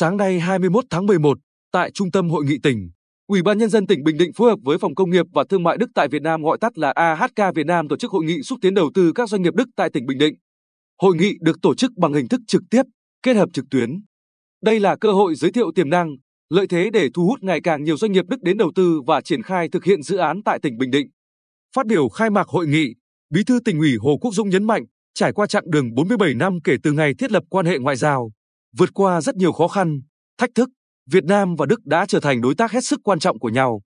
Sáng nay 21 tháng 11, tại Trung tâm Hội nghị tỉnh, Ủy ban Nhân dân tỉnh Bình Định phối hợp với Phòng Công nghiệp và Thương mại Đức tại Việt Nam gọi tắt là AHK Việt Nam tổ chức hội nghị xúc tiến đầu tư các doanh nghiệp Đức tại tỉnh Bình Định. Hội nghị được tổ chức bằng hình thức trực tiếp, kết hợp trực tuyến. Đây là cơ hội giới thiệu tiềm năng, lợi thế để thu hút ngày càng nhiều doanh nghiệp Đức đến đầu tư và triển khai thực hiện dự án tại tỉnh Bình Định. Phát biểu khai mạc hội nghị, Bí thư tỉnh ủy Hồ Quốc Dũng nhấn mạnh, trải qua chặng đường 47 năm kể từ ngày thiết lập quan hệ ngoại giao, vượt qua rất nhiều khó khăn, thách thức, Việt Nam và Đức đã trở thành đối tác hết sức quan trọng của nhau.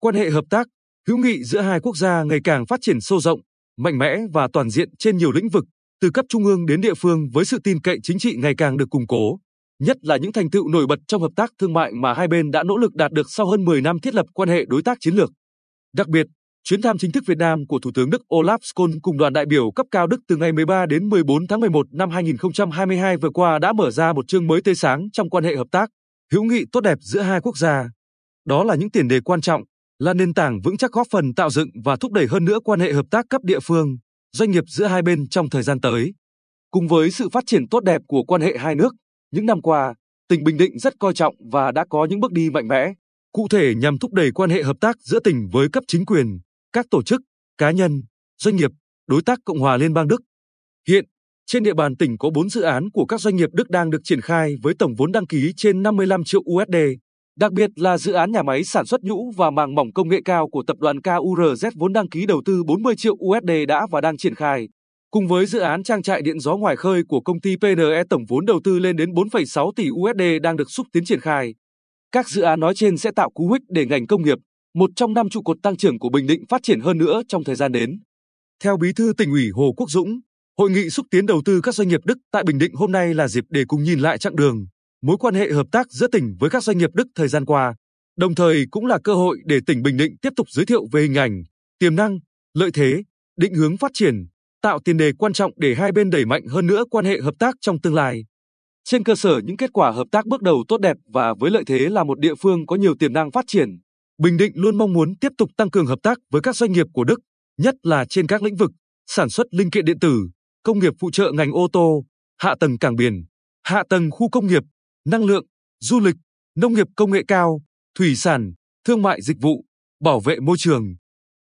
Quan hệ hợp tác, hữu nghị giữa hai quốc gia ngày càng phát triển sâu rộng, mạnh mẽ và toàn diện trên nhiều lĩnh vực, từ cấp trung ương đến địa phương với sự tin cậy chính trị ngày càng được củng cố, nhất là những thành tựu nổi bật trong hợp tác thương mại mà hai bên đã nỗ lực đạt được sau hơn 10 năm thiết lập quan hệ đối tác chiến lược. Đặc biệt, chuyến thăm chính thức Việt Nam của Thủ tướng Đức Olaf Scholz cùng đoàn đại biểu cấp cao Đức từ ngày 13 đến 14 tháng 11 năm 2022 vừa qua đã mở ra một chương mới tươi sáng trong quan hệ hợp tác, hữu nghị tốt đẹp giữa hai quốc gia. Đó là những tiền đề quan trọng, là nền tảng vững chắc góp phần tạo dựng và thúc đẩy hơn nữa quan hệ hợp tác cấp địa phương, doanh nghiệp giữa hai bên trong thời gian tới. Cùng với sự phát triển tốt đẹp của quan hệ hai nước, những năm qua, tỉnh Bình Định rất coi trọng và đã có những bước đi mạnh mẽ, cụ thể nhằm thúc đẩy quan hệ hợp tác giữa tỉnh với cấp chính quyền, các tổ chức, cá nhân, doanh nghiệp, đối tác Cộng hòa Liên bang Đức. Hiện, trên địa bàn tỉnh có 4 dự án của các doanh nghiệp Đức đang được triển khai với tổng vốn đăng ký trên 55 triệu USD, đặc biệt là dự án nhà máy sản xuất nhũ và màng mỏng công nghệ cao của tập đoàn KURZ vốn đăng ký đầu tư 40 triệu USD đã và đang triển khai. Cùng với dự án trang trại điện gió ngoài khơi của công ty PNE tổng vốn đầu tư lên đến 4,6 tỷ USD đang được xúc tiến triển khai. Các dự án nói trên sẽ tạo cú hích để ngành công nghiệp, một trong năm trụ cột tăng trưởng của Bình Định phát triển hơn nữa trong thời gian đến. Theo Bí thư tỉnh ủy Hồ Quốc Dũng, Hội nghị xúc tiến đầu tư các doanh nghiệp Đức tại Bình Định hôm nay là dịp để cùng nhìn lại chặng đường, mối quan hệ hợp tác giữa tỉnh với các doanh nghiệp Đức thời gian qua, đồng thời cũng là cơ hội để tỉnh Bình Định tiếp tục giới thiệu về hình ảnh, tiềm năng, lợi thế, định hướng phát triển, tạo tiền đề quan trọng để hai bên đẩy mạnh hơn nữa quan hệ hợp tác trong tương lai. Trên cơ sở những kết quả hợp tác bước đầu tốt đẹp và với lợi thế là một địa phương có nhiều tiềm năng phát triển, Bình Định luôn mong muốn tiếp tục tăng cường hợp tác với các doanh nghiệp của Đức, nhất là trên các lĩnh vực sản xuất linh kiện điện tử, công nghiệp phụ trợ ngành ô tô, hạ tầng cảng biển, hạ tầng khu công nghiệp, năng lượng, du lịch, nông nghiệp công nghệ cao, thủy sản, thương mại dịch vụ, bảo vệ môi trường.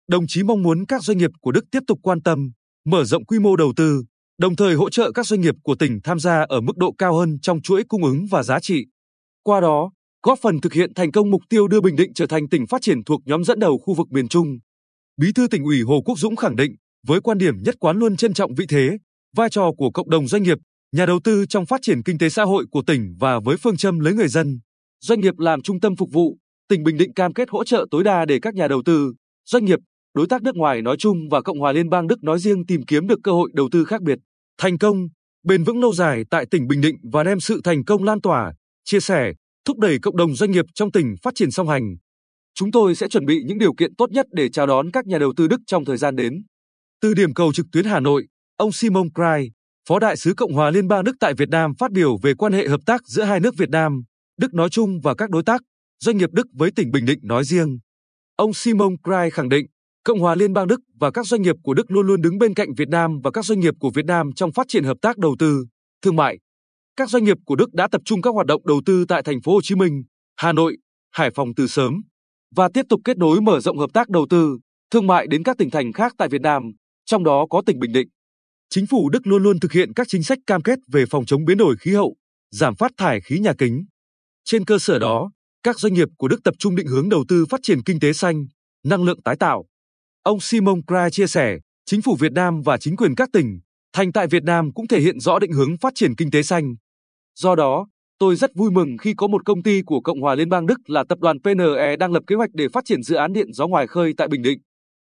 Đồng chí mong muốn các doanh nghiệp của Đức tiếp tục quan tâm, mở rộng quy mô đầu tư, đồng thời hỗ trợ các doanh nghiệp của tỉnh tham gia ở mức độ cao hơn trong chuỗi cung ứng và giá trị. Qua đó, góp phần thực hiện thành công mục tiêu đưa Bình Định trở thành tỉnh phát triển thuộc nhóm dẫn đầu khu vực miền Trung. Bí thư tỉnh ủy Hồ Quốc Dũng khẳng định, với quan điểm nhất quán luôn trân trọng vị thế, vai trò của cộng đồng doanh nghiệp, nhà đầu tư trong phát triển kinh tế xã hội của tỉnh và với phương châm lấy người dân, doanh nghiệp làm trung tâm phục vụ, tỉnh Bình Định cam kết hỗ trợ tối đa để các nhà đầu tư, doanh nghiệp, đối tác nước ngoài nói chung và Cộng hòa Liên bang Đức nói riêng tìm kiếm được cơ hội đầu tư khác biệt, thành công, bền vững lâu dài tại tỉnh Bình Định và đem sự thành công lan tỏa, chia sẻ, thúc đẩy cộng đồng doanh nghiệp trong tỉnh phát triển song hành. Chúng tôi sẽ chuẩn bị những điều kiện tốt nhất để chào đón các nhà đầu tư Đức trong thời gian đến. Từ điểm cầu trực tuyến Hà Nội, ông Simon Krai, Phó Đại sứ Cộng hòa Liên bang Đức tại Việt Nam phát biểu về quan hệ hợp tác giữa hai nước Việt Nam, Đức nói chung và các đối tác, doanh nghiệp Đức với tỉnh Bình Định nói riêng. Ông Simon Krai khẳng định, Cộng hòa Liên bang Đức và các doanh nghiệp của Đức luôn luôn đứng bên cạnh Việt Nam và các doanh nghiệp của Việt Nam trong phát triển hợp tác đầu tư, thương mại. Các doanh nghiệp của Đức đã tập trung các hoạt động đầu tư tại thành phố Hồ Chí Minh, Hà Nội, Hải Phòng từ sớm và tiếp tục kết nối mở rộng hợp tác đầu tư, thương mại đến các tỉnh thành khác tại Việt Nam, trong đó có tỉnh Bình Định. Chính phủ Đức luôn luôn thực hiện các chính sách cam kết về phòng chống biến đổi khí hậu, giảm phát thải khí nhà kính. Trên cơ sở đó, các doanh nghiệp của Đức tập trung định hướng đầu tư phát triển kinh tế xanh, năng lượng tái tạo. Ông Simon Krai chia sẻ, chính phủ Việt Nam và chính quyền các tỉnh, thành tại Việt Nam cũng thể hiện rõ định hướng phát triển kinh tế xanh. Do đó, tôi rất vui mừng khi có một công ty của Cộng hòa Liên bang Đức là tập đoàn PNE đang lập kế hoạch để phát triển dự án điện gió ngoài khơi tại Bình Định.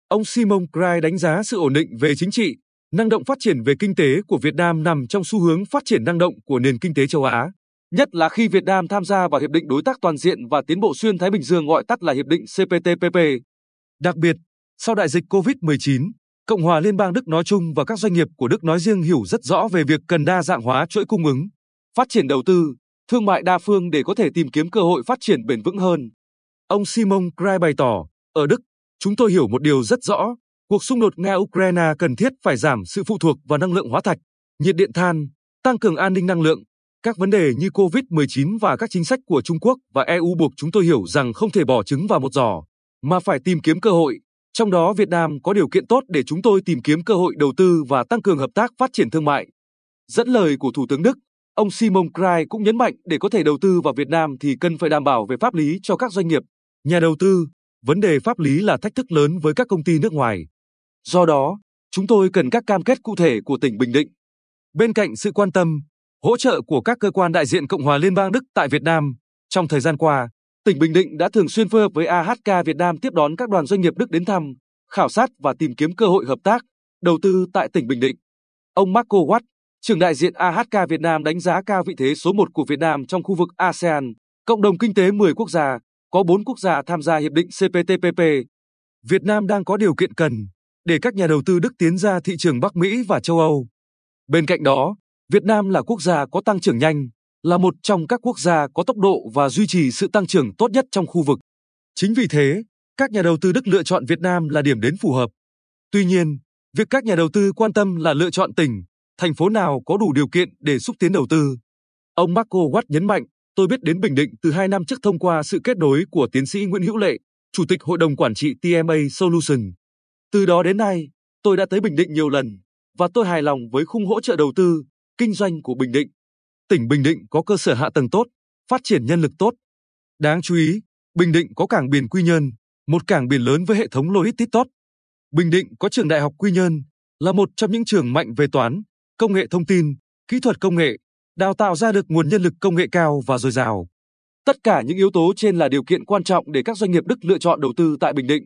Ông Simon Krai đánh giá sự ổn định về chính trị, năng động phát triển về kinh tế của Việt Nam nằm trong xu hướng phát triển năng động của nền kinh tế châu Á, nhất là khi Việt Nam tham gia vào Hiệp định Đối tác Toàn diện và Tiến bộ Xuyên Thái Bình Dương gọi tắt là Hiệp định CPTPP. Đặc biệt, sau đại dịch COVID-19, Cộng hòa Liên bang Đức nói chung và các doanh nghiệp của Đức nói riêng hiểu rất rõ về việc cần đa dạng hóa chuỗi cung ứng, phát triển đầu tư, thương mại đa phương để có thể tìm kiếm cơ hội phát triển bền vững hơn. Ông Simon Krai bày tỏ, ở Đức, chúng tôi hiểu một điều rất rõ, cuộc xung đột Nga-Ukraine cần thiết phải giảm sự phụ thuộc vào năng lượng hóa thạch, nhiệt điện than, tăng cường an ninh năng lượng, Các vấn đề như COVID-19 và các chính sách của Trung Quốc và EU buộc chúng tôi hiểu rằng không thể bỏ trứng vào một giỏ, mà phải tìm kiếm cơ hội. Trong đó Việt Nam có điều kiện tốt để chúng tôi tìm kiếm cơ hội đầu tư và tăng cường hợp tác phát triển thương mại. Dẫn lời của Thủ tướng Đức, ông Simon Cry cũng nhấn mạnh để có thể đầu tư vào Việt Nam thì cần phải đảm bảo về pháp lý cho các doanh nghiệp, nhà đầu tư. Vấn đề pháp lý là thách thức lớn với các công ty nước ngoài. Do đó, chúng tôi cần các cam kết cụ thể của tỉnh Bình Định. Bên cạnh sự quan tâm, hỗ trợ của các cơ quan đại diện Cộng hòa Liên bang Đức tại Việt Nam, trong thời gian qua, tỉnh Bình Định đã thường xuyên phối hợp với AHK Việt Nam tiếp đón các đoàn doanh nghiệp Đức đến thăm, khảo sát và tìm kiếm cơ hội hợp tác, đầu tư tại tỉnh Bình Định. Ông Marco Watt, trưởng đại diện AHK Việt Nam đánh giá cao vị thế số 1 của Việt Nam trong khu vực ASEAN, cộng đồng kinh tế 10 quốc gia, có 4 quốc gia tham gia hiệp định CPTPP. Việt Nam đang có điều kiện cần để các nhà đầu tư Đức tiến ra thị trường Bắc Mỹ và châu Âu. Bên cạnh đó, Việt Nam là quốc gia có tăng trưởng nhanh, là một trong các quốc gia có tốc độ và duy trì sự tăng trưởng tốt nhất trong khu vực. Chính vì thế, các nhà đầu tư Đức lựa chọn Việt Nam là điểm đến phù hợp. Tuy nhiên, việc các nhà đầu tư quan tâm là lựa chọn tỉnh, thành phố nào có đủ điều kiện để xúc tiến đầu tư. Ông Marco Watt nhấn mạnh, tôi biết đến Bình Định từ 2 năm trước thông qua sự kết nối của tiến sĩ Nguyễn Hữu Lệ, Chủ tịch Hội đồng Quản trị TMA Solution. Từ đó đến nay, tôi đã tới Bình Định nhiều lần và tôi hài lòng với khung hỗ trợ đầu tư, kinh doanh của Bình Định. Tỉnh Bình Định có cơ sở hạ tầng tốt, phát triển nhân lực tốt. Đáng chú ý, Bình Định có cảng biển Quy Nhơn, một cảng biển lớn với hệ thống logistics tốt. Bình Định có trường Đại học Quy Nhơn, là một trong những trường mạnh về toán, công nghệ thông tin, kỹ thuật công nghệ, đào tạo ra được nguồn nhân lực công nghệ cao và dồi dào. Tất cả những yếu tố trên là điều kiện quan trọng để các doanh nghiệp Đức lựa chọn đầu tư tại Bình Định.